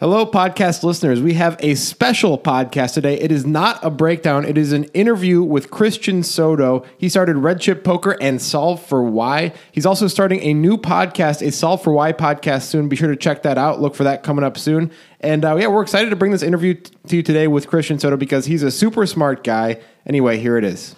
Hello, podcast listeners. We have a special podcast today. It is not a breakdown, it is an interview with Christian Soto. He started Red Chip Poker and Solve for Why. He's also starting a new podcast, a Solve for Why podcast soon. Be sure to check that out. Look for that coming up soon. And uh, yeah, we're excited to bring this interview to you today with Christian Soto because he's a super smart guy. Anyway, here it is.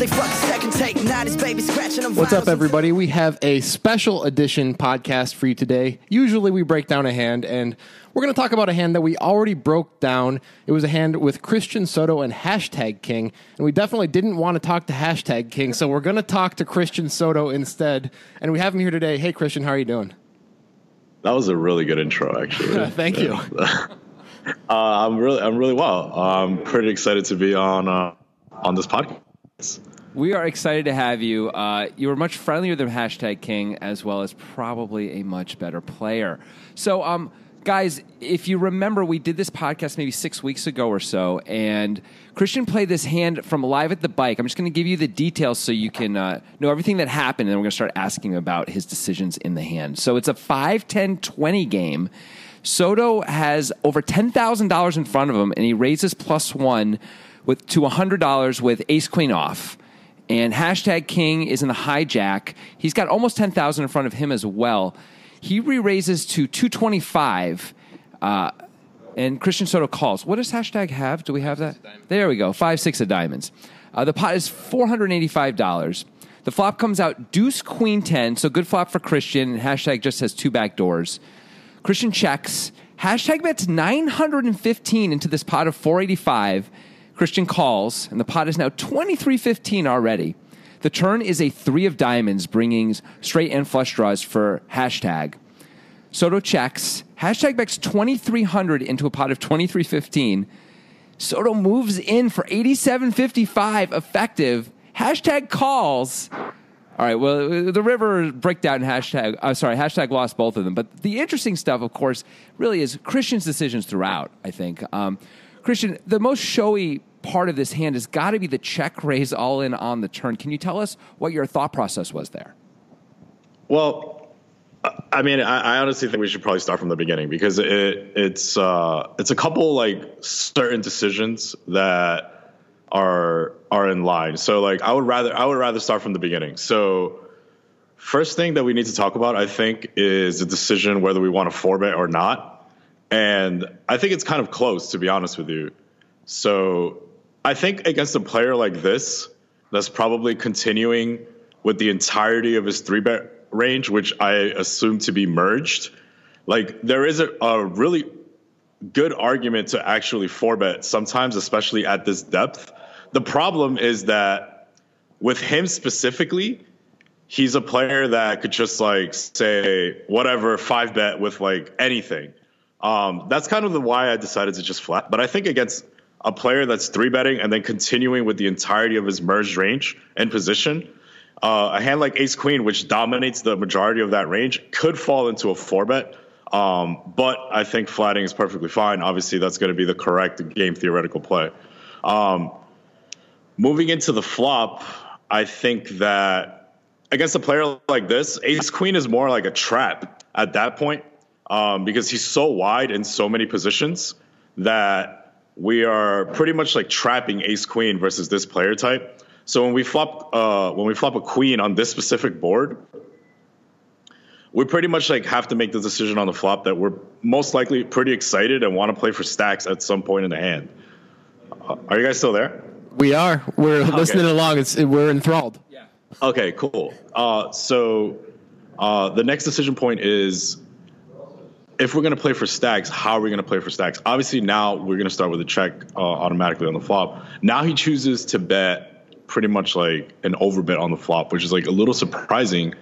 Say fuck second take. Now this baby scratching them. What's up, everybody? We have a special edition podcast for you today. Usually, we break down a hand, and we're going to talk about a hand that we already broke down. It was a hand with Christian Soto and Hashtag King, and we definitely didn't want to talk to Hashtag King, so we're going to talk to Christian Soto instead. And we have him here today. Hey, Christian, how are you doing? That was a really good intro, actually. Thank you. Uh, I'm really, I'm really well. I'm pretty excited to be on uh, on this podcast. We are excited to have you. Uh, you are much friendlier than Hashtag King, as well as probably a much better player. So, um, guys, if you remember, we did this podcast maybe six weeks ago or so, and Christian played this hand from live at the bike. I'm just going to give you the details so you can uh, know everything that happened, and then we're going to start asking about his decisions in the hand. So, it's a 5 10 20 game. Soto has over $10,000 in front of him, and he raises plus one with to $100 with ace queen off. And hashtag king is in the hijack. He's got almost 10,000 in front of him as well. He re raises to 225. Uh, and Christian Soto calls. What does hashtag have? Do we have that? There we go. Five, six of diamonds. Uh, the pot is $485. The flop comes out deuce queen 10. So good flop for Christian. Hashtag just has two back doors. Christian checks. Hashtag bets 915 into this pot of 485. Christian calls, and the pot is now 2315 already. The turn is a three of diamonds, bringing straight and flush draws for hashtag. Soto checks. Hashtag bets 2300 into a pot of 2315. Soto moves in for 8755 effective. Hashtag calls. All right. Well, the river breakdown hashtag. Uh, sorry, hashtag lost both of them. But the interesting stuff, of course, really is Christian's decisions throughout. I think um, Christian, the most showy part of this hand has got to be the check raise all in on the turn. Can you tell us what your thought process was there? Well, I mean, I, I honestly think we should probably start from the beginning because it, it's uh, it's a couple like certain decisions that are are in line. So like I would rather I would rather start from the beginning. So first thing that we need to talk about I think is the decision whether we want to four bet or not. And I think it's kind of close to be honest with you. So I think against a player like this that's probably continuing with the entirety of his three bet range, which I assume to be merged, like there is a, a really good argument to actually four bet sometimes, especially at this depth. The problem is that with him specifically, he's a player that could just like say whatever five bet with like anything. Um, that's kind of the why I decided to just flat. But I think against a player that's three betting and then continuing with the entirety of his merged range and position, uh, a hand like Ace Queen, which dominates the majority of that range, could fall into a four bet. Um, but I think flatting is perfectly fine. Obviously, that's going to be the correct game theoretical play. Um, moving into the flop, I think that against a player like this, Ace Queen is more like a trap at that point um, because he's so wide in so many positions that we are pretty much like trapping Ace Queen versus this player type. So when we flop uh, when we flop a queen on this specific board, we pretty much like have to make the decision on the flop that we're most likely pretty excited and want to play for stacks at some point in the hand. Uh, are you guys still there? We are. We're listening along. It's we're enthralled. Yeah. Okay, cool. Uh, so uh, the next decision point is if we're going to play for stacks, how are we going to play for stacks? Obviously, now we're going to start with a check uh, automatically on the flop. Now he chooses to bet pretty much like an overbet on the flop, which is like a little surprising.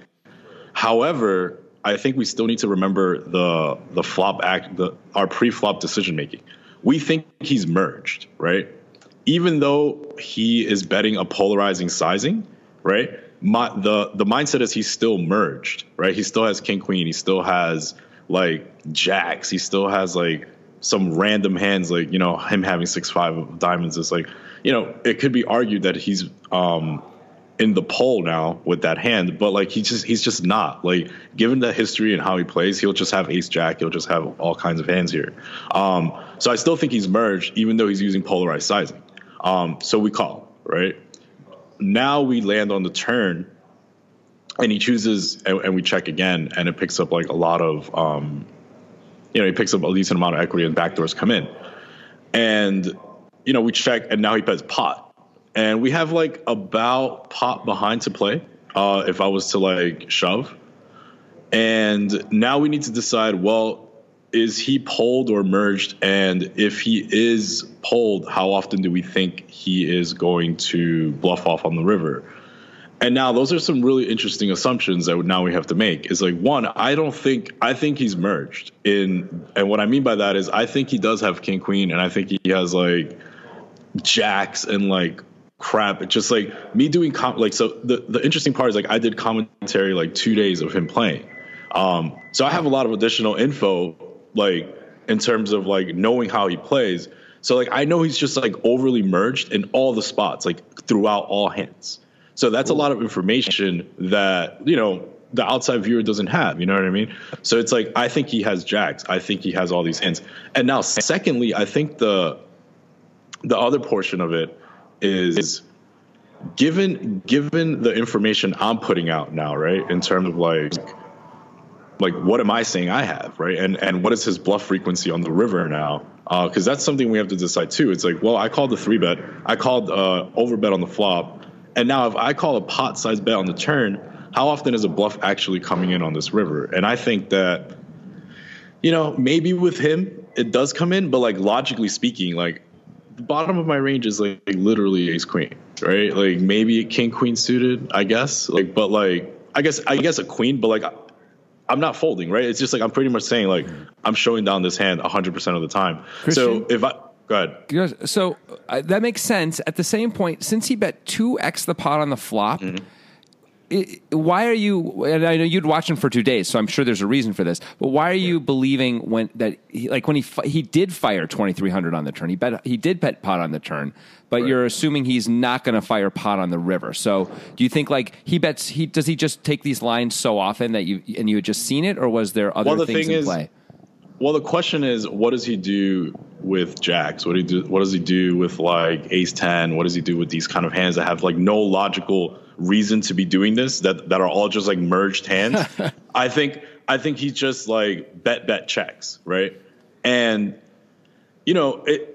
However, I think we still need to remember the the flop act, the our pre-flop decision making. We think he's merged, right? Even though he is betting a polarizing sizing, right? My, the the mindset is he's still merged, right? He still has king queen. He still has like jacks. He still has like some random hands like you know him having six five diamonds is like you know it could be argued that he's um in the pole now with that hand, but like he just he's just not like given the history and how he plays, he'll just have ace jack, he'll just have all kinds of hands here. Um, so I still think he's merged, even though he's using polarized sizing. Um, so we call right now we land on the turn, and he chooses, and, and we check again, and it picks up like a lot of um, you know he picks up a decent amount of equity and backdoors come in, and you know we check, and now he bets pot and we have like about pot behind to play uh, if I was to like shove. And now we need to decide well, is he pulled or merged? And if he is pulled, how often do we think he is going to bluff off on the river? And now those are some really interesting assumptions that now we have to make. Is like one, I don't think I think he's merged in, and what I mean by that is I think he does have king queen, and I think he has like jacks and like crap. It's just like me doing com- like so. The the interesting part is like I did commentary like two days of him playing, um, so I have a lot of additional info like in terms of like knowing how he plays. So like I know he's just like overly merged in all the spots like throughout all hands. So that's a lot of information that you know the outside viewer doesn't have. You know what I mean? So it's like I think he has jacks. I think he has all these hands. And now, secondly, I think the the other portion of it is given given the information I'm putting out now, right? In terms of like like what am I saying I have, right? And and what is his bluff frequency on the river now? Because uh, that's something we have to decide too. It's like, well, I called the three bet, I called uh, over bet on the flop, and now if I call a pot size bet on the turn, how often is a bluff actually coming in on this river? And I think that, you know, maybe with him it does come in, but like logically speaking, like the bottom of my range is like, like literally ace queen, right? Like maybe a king queen suited, I guess. Like, but like I guess I guess a queen, but like I'm not folding, right? It's just like I'm pretty much saying like I'm showing down this hand 100 percent of the time. Christian? So if I go ahead, so uh, that makes sense. At the same point, since he bet two x the pot on the flop. Mm-hmm it, why are you? And I know you'd watch him for two days, so I'm sure there's a reason for this. But why are you believing when that he, like when he he did fire 2300 on the turn? He bet he did bet pot on the turn, but right. you're assuming he's not going to fire pot on the river. So do you think like he bets he does he just take these lines so often that you and you had just seen it, or was there other well, the things thing in is, play? Well, the question is, what does he do with jacks? What do he do? What does he do with like ace ten? What does he do with these kind of hands that have like no logical reason to be doing this that that are all just like merged hands. I think I think he's just like bet bet checks, right? And you know, it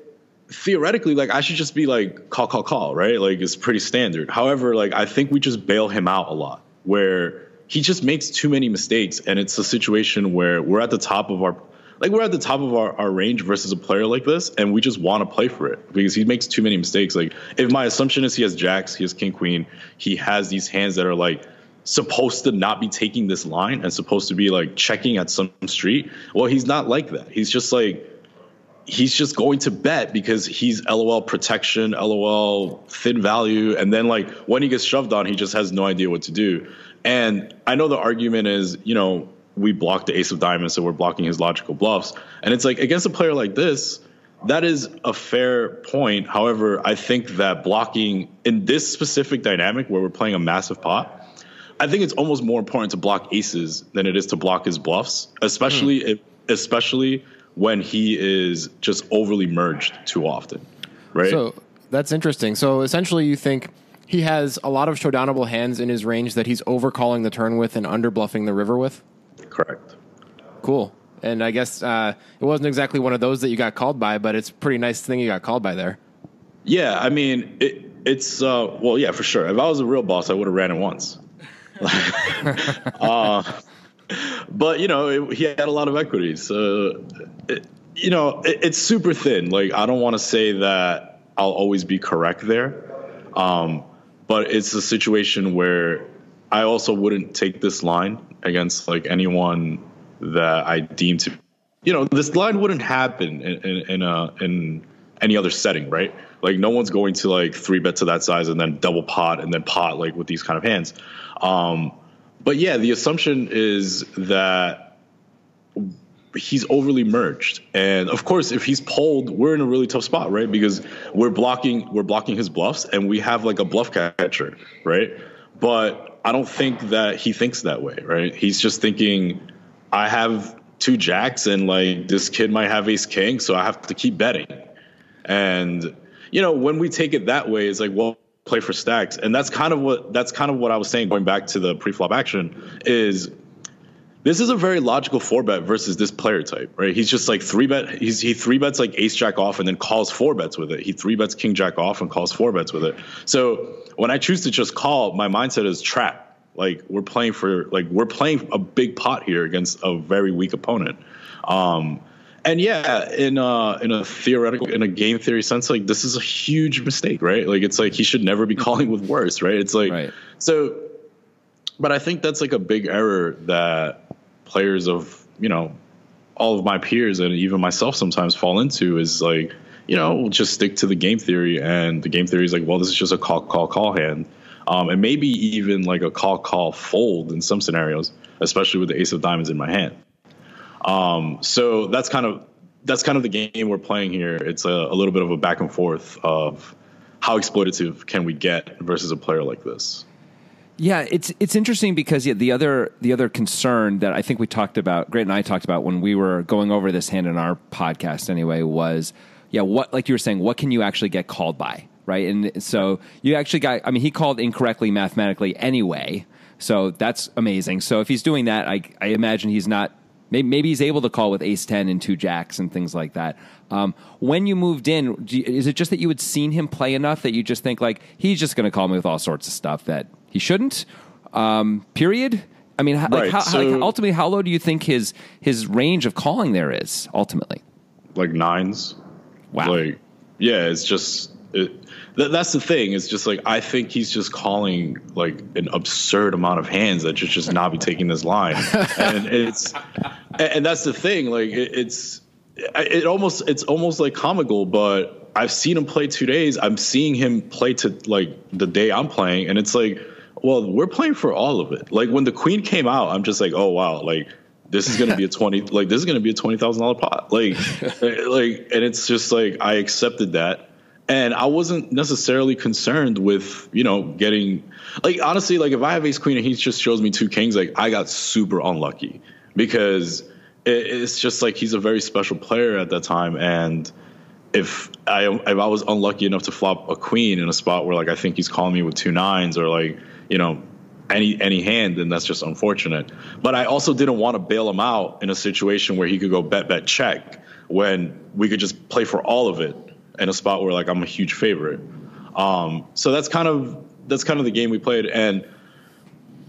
theoretically like I should just be like call call call, right? Like it's pretty standard. However, like I think we just bail him out a lot where he just makes too many mistakes and it's a situation where we're at the top of our like we're at the top of our, our range versus a player like this, and we just want to play for it because he makes too many mistakes. Like if my assumption is he has jacks, he has king queen, he has these hands that are like supposed to not be taking this line and supposed to be like checking at some street. Well, he's not like that. He's just like he's just going to bet because he's LOL protection, LOL thin value, and then like when he gets shoved on, he just has no idea what to do. And I know the argument is, you know, we block the ace of diamonds, so we're blocking his logical bluffs. And it's like against a player like this, that is a fair point. However, I think that blocking in this specific dynamic where we're playing a massive pot, I think it's almost more important to block aces than it is to block his bluffs, especially mm. if, especially when he is just overly merged too often. Right? So that's interesting. So essentially you think he has a lot of showdownable hands in his range that he's overcalling the turn with and underbluffing the river with? Correct. Cool. And I guess uh, it wasn't exactly one of those that you got called by, but it's a pretty nice thing you got called by there. Yeah, I mean, it, it's uh, well, yeah, for sure. If I was a real boss, I would have ran it once. uh, but you know, it, he had a lot of equity, so it, you know, it, it's super thin. Like I don't want to say that I'll always be correct there, um, but it's a situation where I also wouldn't take this line against like anyone that I deem to, you know, this line wouldn't happen in in, in, a, in any other setting, right? Like no one's going to like three bet to that size and then double pot and then pot like with these kind of hands. Um, but yeah, the assumption is that he's overly merged. And of course, if he's pulled, we're in a really tough spot, right? Because we're blocking we're blocking his bluffs, and we have like a bluff catcher, right? But I don't think that he thinks that way, right? He's just thinking, I have two jacks, and like this kid might have ace king, so I have to keep betting. And you know, when we take it that way, it's like, well, play for stacks, and that's kind of what that's kind of what I was saying going back to the pre-flop action is this is a very logical four bet versus this player type, right? He's just like three bet. He's he three bets like ace jack off and then calls four bets with it. He three bets king jack off and calls four bets with it. So when I choose to just call, my mindset is trap. Like we're playing for like we're playing a big pot here against a very weak opponent. Um, and yeah, in uh in a theoretical in a game theory sense, like this is a huge mistake, right? Like it's like he should never be calling with worse, right? It's like Right. so but I think that's like a big error that players of you know all of my peers and even myself sometimes fall into is like you know we'll just stick to the game theory. And the game theory is like well this is just a call call call hand. Um, and maybe even like a call call fold in some scenarios especially with the ace of diamonds in my hand. Um, so that's kind of that's kind of the game we're playing here. It's a, a little bit of a back and forth of how exploitative can we get versus a player like this Yeah, it's it's interesting because yeah, the other the other concern that I think we talked about, Grant and I talked about when we were going over this hand in our podcast anyway was yeah, what like you were saying, what can you actually get called by, right? And so you actually got I mean he called incorrectly mathematically anyway. So that's amazing. So if he's doing that, I I imagine he's not maybe, he's able to call with ace 10 and two jacks and things like that. Um, when you moved in, you, is it just that you had seen him play enough that you just think like he's just going to call me with all sorts of stuff that he shouldn't? Um, period. I mean, how, like, Right, how, so- like ultimately, how low do you think his his range of calling there is ultimately? like nines. Wow. Like, yeah, it's just it, th- that's the thing. It's just like I think he's just calling like an absurd amount of hands that should just not be taking this line, and it's and, and that's the thing. Like it, it's it almost it's almost like comical, but I've seen him play two days. I'm seeing him play to like the day I'm playing, and it's like, well, we're playing for all of it. Like when the queen came out, I'm just like, oh wow, like this is gonna be a twenty like this is gonna be a twenty thousand dollar pot. Like eh, like and it's just like I accepted that. And I wasn't necessarily concerned with, you know, getting like honestly, like if I have ace queen and he just shows me two kings, like I got super unlucky because it, it's just like he's a very special player at that time. And if I if I was unlucky enough to flop a queen in a spot where like I think he's calling me with two nines or like you know any any hand, then that's just unfortunate. But I also didn't want to bail him out in a situation where he could go bet bet check when we could just play for all of it in a spot where like I'm a huge favorite. Um, so that's kind of that's kind of the game we played and.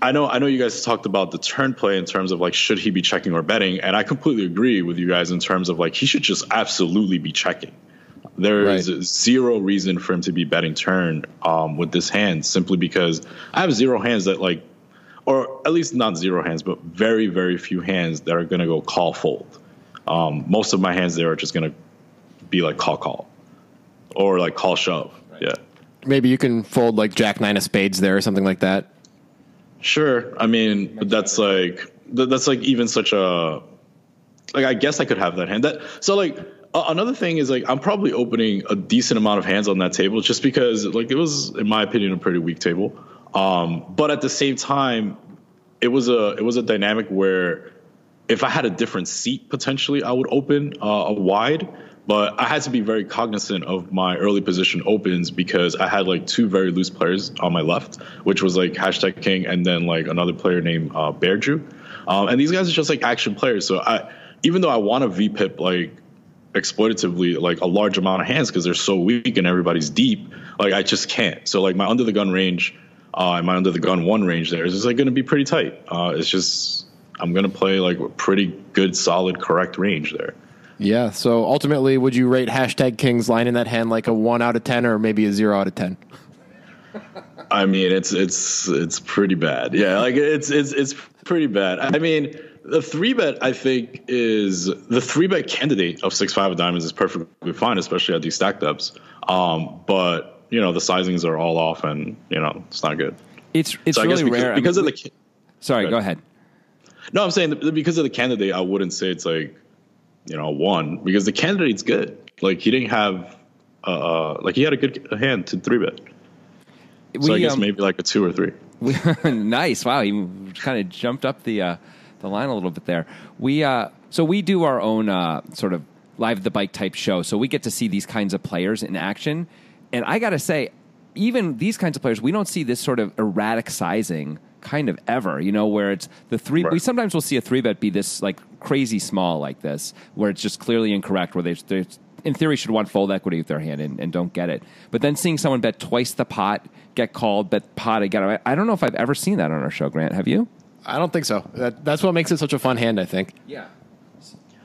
I know I know you guys talked about the turn play in terms of like should he be checking or betting and I completely agree with you guys in terms of like he should just absolutely be checking. There is Right. zero reason for him to be betting turn um, with this hand simply because I have zero hands that like or at least not zero hands but very very few hands that are going to go call fold. Um, most of my hands there are just going to be like call call or like call shove. Yeah. Maybe you can fold like Jack Nine of Spades there or something like that. Sure. I mean, but that's like that's like even such a like I guess I could have that hand. That so like another thing is like I'm probably opening a decent amount of hands on that table just because like it was in my opinion a pretty weak table. Um, but at the same time, it was a it was a dynamic where if I had a different seat potentially I would open uh, a wide. But I had to be very cognizant of my early position opens because I had like two very loose players on my left, which was like hashtag king and then like another player named uh, Bear Jew. Um, and these guys are just like action players. So I, even though I want to VPIP like exploitatively like a large amount of hands because they're so weak and everybody's deep, like I just can't. So like my under the gun range uh, and my under the gun one range there is just like going to be pretty tight. Uh, it's just I'm going to play like a pretty good, solid, correct range there. Yeah. So ultimately, would you rate hashtag King's line in that hand like a one out of ten or maybe a zero out of ten? I mean, it's it's it's pretty bad. Yeah, like it's it's it's pretty bad. I mean, the three bet I think is the three bet candidate of six five of diamonds is perfectly fine, especially at these stacked ups. Um, but you know the sizings are all off, and you know it's not good. It's it's So really because, rare I because mean, of the. Sorry, Go go ahead. No, I'm saying because of the candidate, I wouldn't say it's like you know, one because the candidate's good. Like he didn't have, uh, like he had a good hand to three bet. So I guess um, maybe like a two or three. We, nice. Wow, he kind of jumped up the uh, the line a little bit there. We uh, so we do our own uh, sort of live the bike type show, so we get to see these kinds of players in action. And I got to say, even these kinds of players, we don't see this sort of erratic sizing kind of ever. You know, where it's the three. Right. We sometimes will see a three bet be this like crazy small like this, where it's just clearly incorrect. Where they, they in theory should want fold equity with their hand and, and don't get it. But then seeing someone bet twice the pot, get called, bet pot again. I, I don't know if I've ever seen that on our show. Grant, have you? I don't think so. That, that's what makes it such a fun hand. I think. Yeah.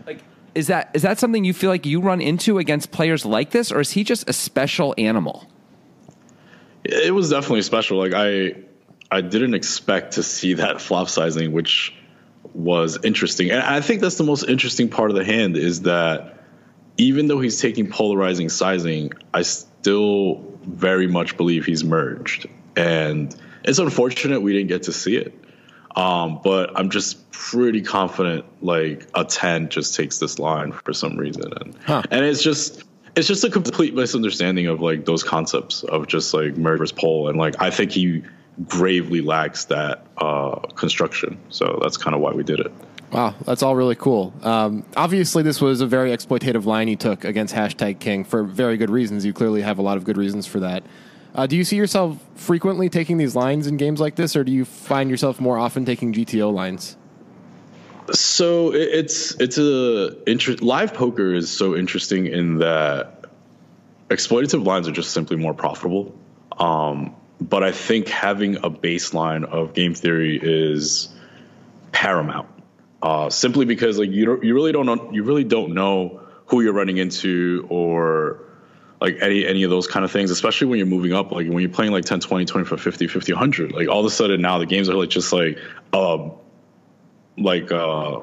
Like, is that is that something you feel like you run into against players like this, or is he just a special animal? It was definitely special. Like I, I didn't expect to see that flop sizing, which was interesting. And I think that's the most interesting part of the hand is that even though he's taking polarizing sizing, I still very much believe he's merged. And it's unfortunate we didn't get to see it. Um, but I'm just pretty confident like a 10 just takes this line for some reason. And, Huh. and it's just, it's just a complete misunderstanding of like those concepts of just like merge pole. And like, I think he gravely lacks that, uh, construction. So that's kind of why we did it. Wow, that's all really cool. Um, obviously, this was a very exploitative line you took against hashtag King for very good reasons. You clearly have a lot of good reasons for that. Uh, do you see yourself frequently taking these lines in games like this, or do you find yourself more often taking GTO lines? So it- it's it's a live poker is so interesting in that exploitative lines are just simply more profitable. Um, but I think having a baseline of game theory is paramount. Uh, simply because like you don't, you really don't know, you really don't know who you're running into or like any any of those kind of things especially when you're moving up like when you're playing like 10 20 25 50 50 100 like all of a sudden now the games are like just like um like uh,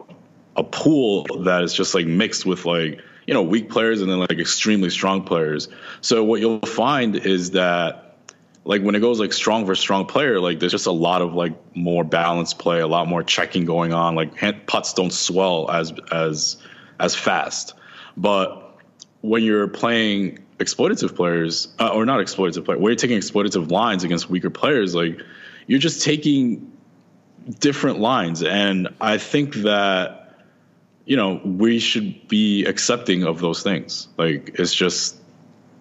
a pool that is just like mixed with like you know weak players and then like extremely strong players. So what you'll find is that like when it goes like strong versus strong player, like there's just a lot of like more balanced play, a lot more checking going on. Like hand, putts don't swell as as as fast, but when you're playing exploitative players uh, or not exploitative players, when you're taking exploitative lines against weaker players, like you're just taking different lines. And I think that, you know, we should be accepting of those things. Like, it's just,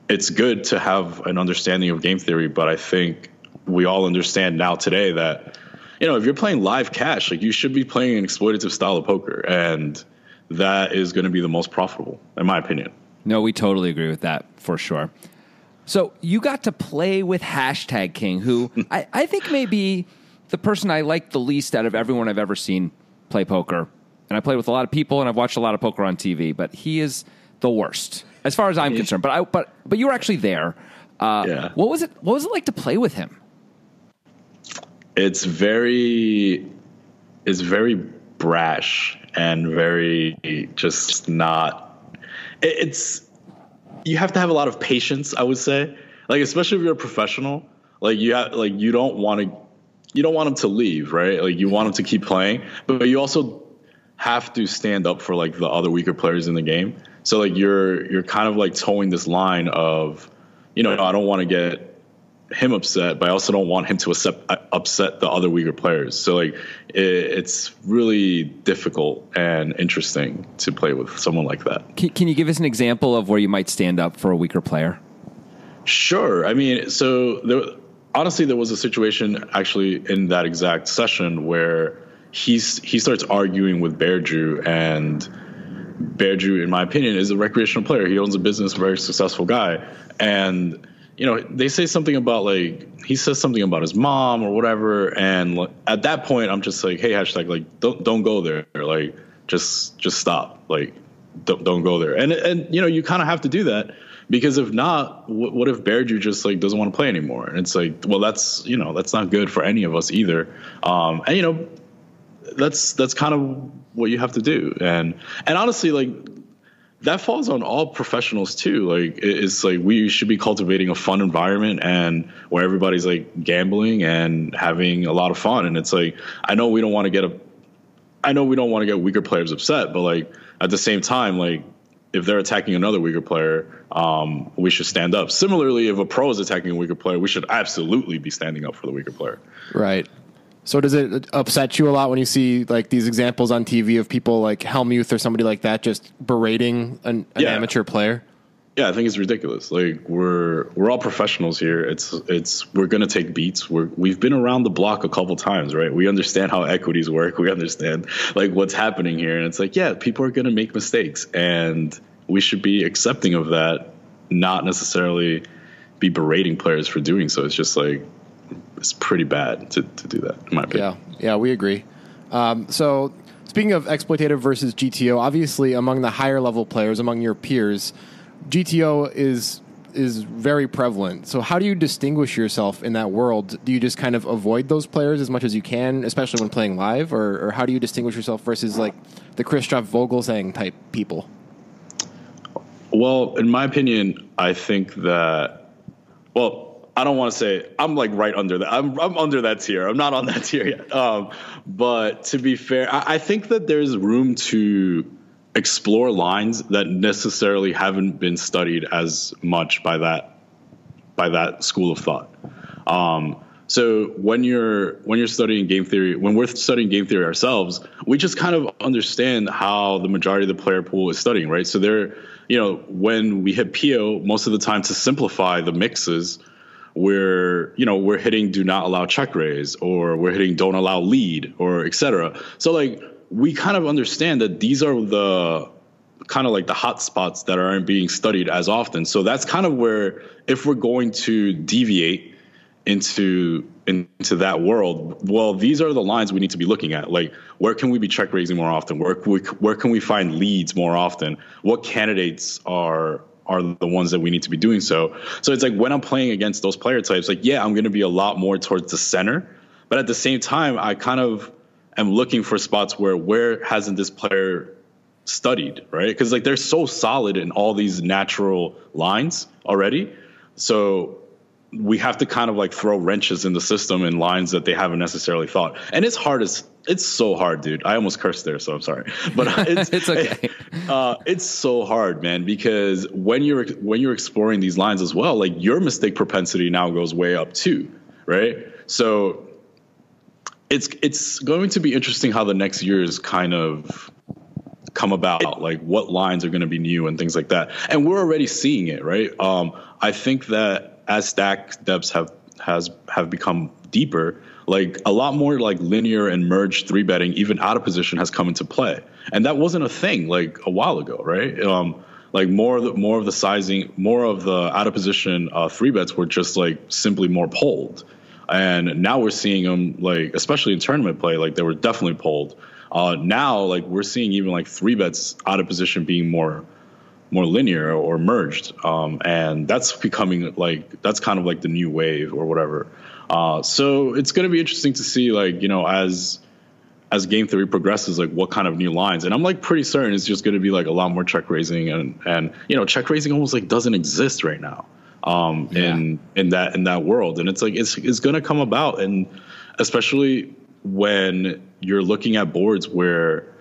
it's good to have an understanding of game theory, but I think we all understand now today that, you know, if you're playing live cash, like you should be playing an exploitative style of poker. And that is going to be the most profitable, in my opinion. No, we totally agree with that for sure. So you got to play with hashtag King, who I, I think may be the person I like the least out of everyone I've ever seen play poker. And I played with a lot of people, and I've watched a lot of poker on TV, but he is the worst as far as I'm concerned. But I, but but you were actually there. Uh, Yeah. What was it? What was it like to play with him? it's very it's very brash and very just not it's you have to have a lot of patience i would say. Like especially if you're a professional like you have like you don't want to you don't want them to leave right? Like you want them to keep playing but you also have to stand up for like the other weaker players in the game. So like you're you're kind of like toeing this line of you know i don't want to get him upset, but I also don't want him to upset, uh, upset the other weaker players. So like, it, it's really difficult and interesting to play with someone like that. Can, can you give us an example of where you might stand up for a weaker player? Sure. I mean, so there, honestly, there was a situation actually in that exact session where he's he starts arguing with Bear Drew, and Bear Drew, in my opinion, is a recreational player. He owns a business, very successful guy, and you know they say something about like he says something about his mom or whatever, and like, at that point, I'm just like, hey, hashtag like don't don't go there, like just just stop, like don't don't go there, and and you know you kind of have to do that because if not, what, what if Drew just like doesn't want to play anymore? And it's like, well, that's you know that's not good for any of us either. Um, and you know, that's that's kind of what you have to do. And and honestly, like that falls on all professionals too. Like it's like we should be cultivating a fun environment and where everybody's like gambling and having a lot of fun. And it's like I know we don't want to get a I know we don't want to get weaker players upset, but like at the same time, like if they're attacking another weaker player, um, we should stand up. Similarly, if a pro is attacking a weaker player, we should absolutely be standing up for the weaker player. Right. So does it upset you a lot when you see like these examples on TV of people like Hellmuth or somebody like that just berating an, an Yeah. amateur player? Yeah, I think it's ridiculous. Like we're we're all professionals here. It's it's we're gonna take beats. We're we've been around the block a couple times, right? We understand how equities work. We understand like what's happening here, and it's like yeah, people are gonna make mistakes, and we should be accepting of that, not necessarily be berating players for doing so. It's just like it's pretty bad to to do that, in my opinion. Yeah, yeah, we agree. Um, so, speaking of exploitative versus GTO, obviously among the higher level players, among your peers, GTO is is very prevalent. So, how do you distinguish yourself in that world? Do you just kind of avoid those players as much as you can, especially when playing live, or, or how do you distinguish yourself versus like the Christoph Vogelsang type people? Well, in my opinion, I think that. Well, I don't want to say I'm like right under that. I'm I'm under that tier. I'm not on that tier yet. Um, but to be fair, I, I think that there's room to explore lines that necessarily haven't been studied as much by that by that school of thought. Um, so when you're when you're studying game theory, when we're studying game theory ourselves, we just kind of understand how the majority of the player pool is studying, right? So they're, you know, when we hit Pio, most of the time to simplify the mixes, we're you know we're hitting do not allow check raise or we're hitting don't allow lead or etc. So like we kind of understand that these are the kind of like the hot spots that aren't being studied as often. So that's kind of where if we're going to deviate into into that world, well, these are the lines we need to be looking at. Like, where can we be check raising more often? Where where can we find leads more often? What candidates are are the ones that we need to be doing so? So it's like when I'm playing against those player types, like yeah, I'm going to be a lot more towards the center, but at the same time, I kind of am looking for spots where where hasn't this player studied, right? Because like they're so solid in all these natural lines already. So we have to kind of like throw wrenches in the system in lines that they haven't necessarily thought. And it's hard as it's so hard, dude. I almost cursed there, so I'm sorry. But it's It's okay. Uh, it's so hard, man, because when you're when you're exploring these lines as well, like your mistake propensity now goes way up too, right? So it's it's going to be interesting how the next years kind of come about like what lines are going to be new and things like that and we're already seeing it right um, i think that as stack depths have has have become deeper like a lot more like linear and merged three betting even out of position has come into play. And that wasn't a thing like a while ago right? Um, like more of the more of the sizing more of the out of position uh, three bets were just like simply more pulled. And now we're seeing them like especially in tournament play like they were definitely pulled. Uh, now like we're seeing even like three bets out of position being more more linear or merged. Um, and that's becoming like that's kind of like the new wave or whatever. Uh, so it's going to be interesting to see like you know as as game theory progresses like what kind of new lines. And i'm like pretty certain it's just going to be like a lot more check raising and and you know check raising almost like doesn't exist right now um in in that in that world. And it's like it's it's going to come about. And especially when you're looking at boards where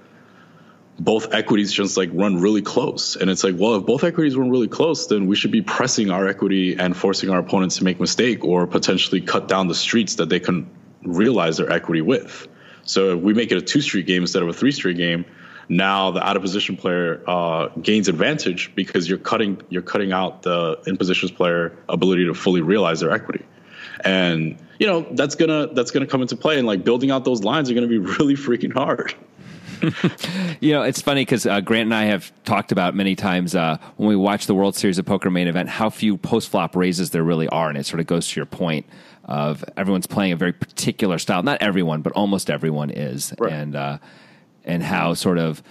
both equities just like run really close. And it's like well if both equities run really close then we should be pressing our equity and forcing our opponents to make mistake or potentially cut down the streets that they can realize their equity with. So if we make it a two street game instead of a three street game now the out of position player uh, gains advantage because you're cutting you're cutting out the in positions player ability to fully realize their equity. And you know that's gonna that's gonna come into play. And like building out those lines are gonna be really freaking hard You know, it's funny because uh, Grant and I have talked about many times uh, when we watch the World Series of Poker main event how few post flop raises there really are, and it sort of goes to your point of everyone's playing a very particular style. Not everyone, but almost everyone is, Right. and uh, and how sort of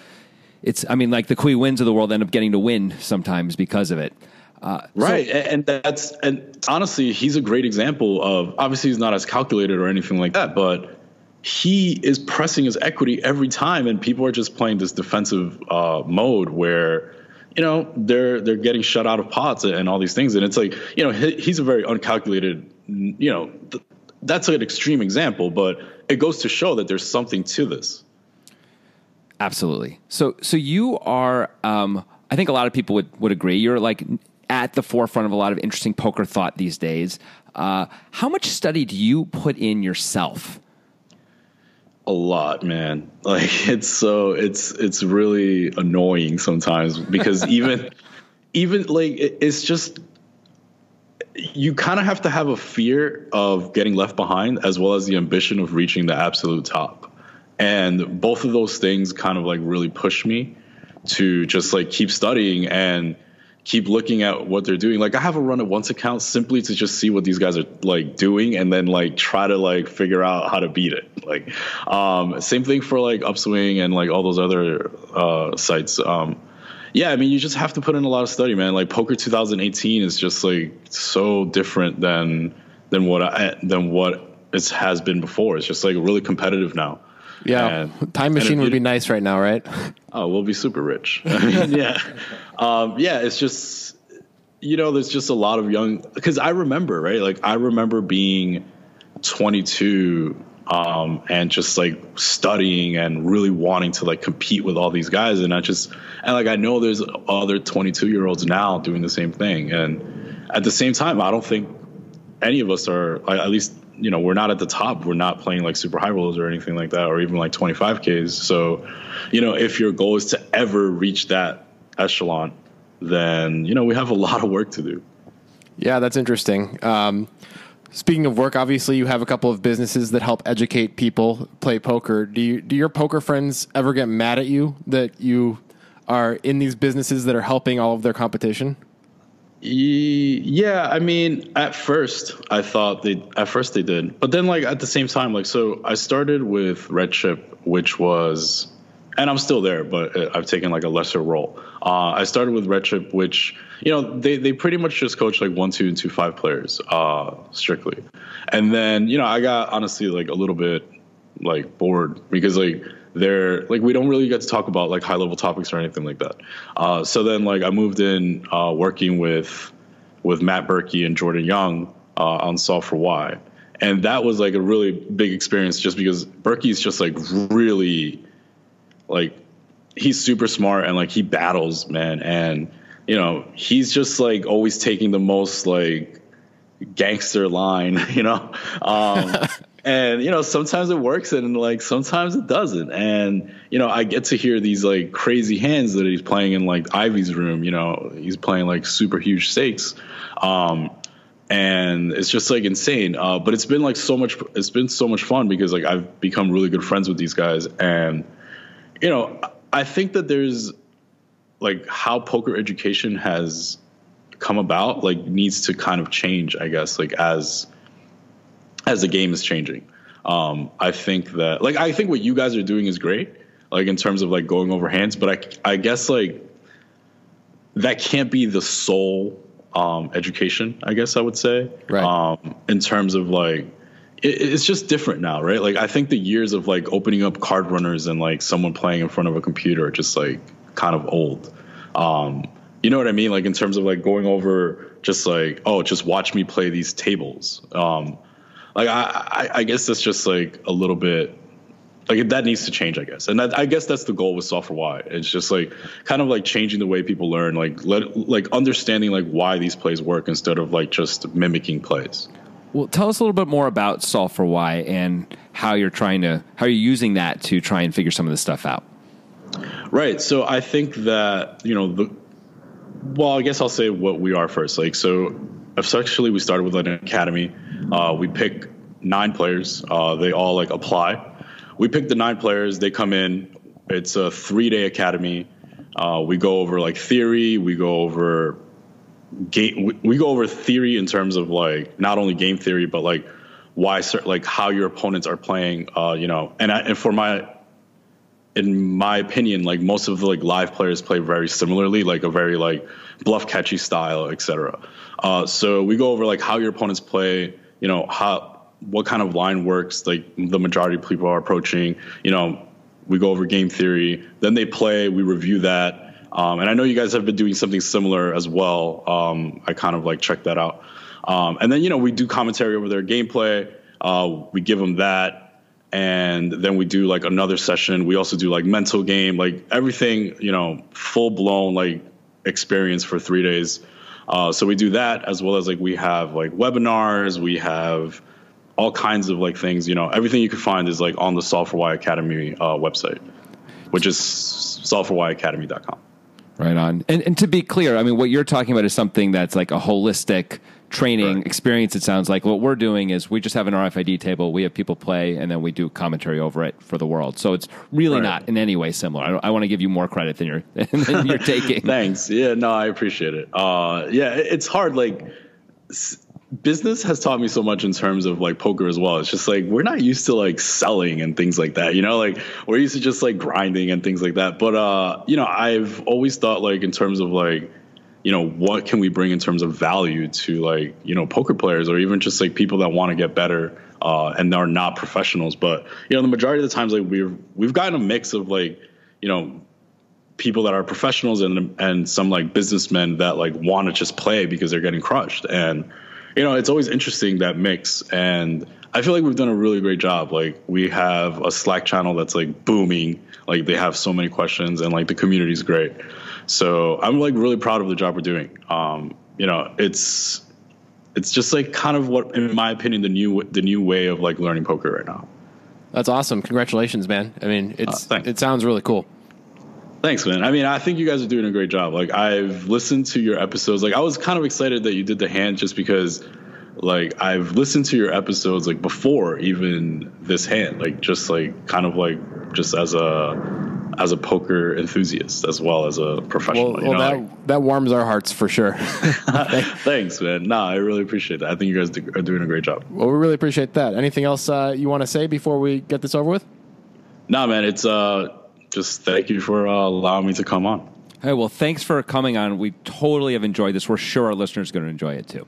it's. I mean, like the Qui Nguyens of the world end up getting to win sometimes because of it. Uh, right and, and that's and honestly he's a great example of obviously he's not as calculated or anything like that but he is pressing his equity every time and people are just playing this defensive uh, mode where you know they're they're getting shut out of pots and all these things and it's like you know he, he's a very uncalculated you know th- that's an extreme example but it goes to show that there's something to this Absolutely. So, so you are. Um, I think a lot of people would would agree. You're like at the forefront of a lot of interesting poker thought these days. Uh, how much study do you put in yourself? A lot, man. Like it's so it's it's really annoying sometimes because even even like it, it's just you kind of have to have a fear of getting left behind as well as the ambition of reaching the absolute top. And both of those things kind of like really push me to just like keep studying and keep looking at what they're doing. Like I have a Run It Once account simply to just see what these guys are like doing and then like try to like figure out how to beat it. Like um same thing for like Upswing and like all those other uh sites. Um yeah, I mean you just have to put in a lot of study, man. Like Poker 2018 is just like so different than than what I than what it has been before. It's just like really competitive now. Yeah, And- time machine would be nice right now, right? Oh, we'll be super rich. I mean, yeah, um, yeah. It's just you know, there's just a lot of young because I remember right, like I remember being 22 um, and just like studying and really wanting to like compete with all these guys, and I just and like I know there's other 22 year olds now doing the same thing, and at the same time, I don't think any of us are at least you know we're not at the top we're not playing like super high rolls or anything like that or even like 25ks so you know if your goal is to ever reach that echelon then you know we have a lot of work to do Yeah, that's interesting. Um, speaking of work, obviously you have a couple of businesses that help educate people play poker. Do you do your poker friends ever get mad at you that you are in these businesses that are helping all of their competition? Ye- Yeah, I mean, at first I thought they at first they did, but then like at the same time, like so I started with Red Chip, which was, and I'm still there, but uh, I've taken like a lesser role. Uh, I started with Red Chip, which you know they they pretty much just coach like one, two, and two five players, uh, strictly, and then you know I got honestly like a little bit like bored because like they're like we don't really get to talk about like high level topics or anything like that. Uh, so then like I moved in uh, working with with Matt Berkey and Jordan Young uh, on Solve for Why, and that was like a really big experience just because Berkey's just like really like he's super smart and like he battles man and you know he's just like always taking the most like gangster line, you know. Um, and you know, sometimes it works and like sometimes it doesn't. And you know, I get to hear these like crazy hands that he's playing in like Ivey's room. You know, he's playing like super huge stakes. Um, and it's just like insane. Uh, but it's been like so much. It's been so much fun because like I've become really good friends with these guys, and you know, I think that there's like how poker education has come about like needs to kind of change i guess like as as the game is changing. Um i think that like i think what you guys are doing is great like in terms of like going over hands but i i guess like that can't be the sole um education i guess i would say. Right. um in terms of like it, it's just different now right? Like i think the years of like opening up CardRunners and like someone playing in front of a computer are just like kind of old. Um you know what i mean? Like in terms of like going over just like oh just watch me play these tables. Um like i i, I guess that's just like a little bit like that needs to change i guess and that, i guess that's the goal with Solve for Why. it's just like kind of like changing the way people learn like let like understanding like why these plays work instead of like just mimicking plays Well, tell us a little bit more about Solve for Why and how you're trying to how you're using that to try and figure some of this stuff out. Right. So I think that, you know, the, well, I guess I'll say what we are first. Like, so essentially we started with an academy. Uh, we pick nine players. Uh, they all like apply. We pick the nine players. They come in. It's a three day academy. Uh, we go over like theory. We go over game. We, go over theory in terms of like not only game theory, but like why, like how your opponents are playing. Uh, you know, and I, and for my in my opinion, like most of the like live players play very similarly, like a very like bluff catchy style, etc. Uh, so we go over like how your opponents play, you know, how what kind of line works, like the majority of people are approaching, you know, we go over game theory, then they play, we review that. Um, and I know you guys have been doing something similar as well. Um, I kind of like check that out. Um, and then, you know, we do commentary over their gameplay. Uh, we give them that and then we do like another session. We also do like mental game, like everything, you know, full blown like experience for three days. Uh, so we do that as well as like we have like webinars, we have all kinds of like things. You know, everything you can find is like on the Why Academy uh, website, which is solveforwhyacademy.com. Right on. And, and to be clear, I mean, what you're talking about is something that's like a holistic training Right. experience. It sounds like what we're doing is we just have an RFID table, we have people play, and then we do commentary over it for the world. So it's really Right. not in any way similar. I, I want to give you more credit than you're than you're taking. Thanks. Yeah, no, I appreciate it. Uh, yeah, it's hard. Like, s- business has taught me so much in terms of like poker as well. It's just like we're not used to like selling and things like that. You know, like we're used to just like grinding and things like that. But uh, you know, I've always thought like in terms of like you know what can we bring in terms of value to like you know poker players or even just like people that want to get better uh, and are not professionals. But you know the majority of the times like we've we've gotten a mix of like you know people that are professionals and and some like businessmen that like want to just play because they're getting crushed. And you know it's always interesting that mix. And i feel like we've done a really great job. Like we have a slack channel that's like booming. Like they have so many questions and like the community's great so i'm like really proud of the job we're doing um you know it's it's just like kind of what in my opinion the new the new way of like learning poker right now That's awesome. Congratulations, man. I mean, it's thanks. it sounds really cool. Thanks, man. I mean, I think you guys are doing a great job. Like, I've listened to your episodes. Like, I was kind of excited that you did the hand just because, like, I've listened to your episodes like before even this hand. Like, just like kind of like just as a as a poker enthusiast as well as a professional. Well, you well know, that like- that warms our hearts for sure. thanks, man. Nah, I really appreciate that. I think you guys do, are doing a great job. well, we really appreciate that. Anything else uh, you want to say before we get this over with? Nah, man. It's uh just thank you for uh, allowing me to come on. Hey, well, thanks for coming on. We totally have enjoyed this. We're sure our listeners are going to enjoy it too.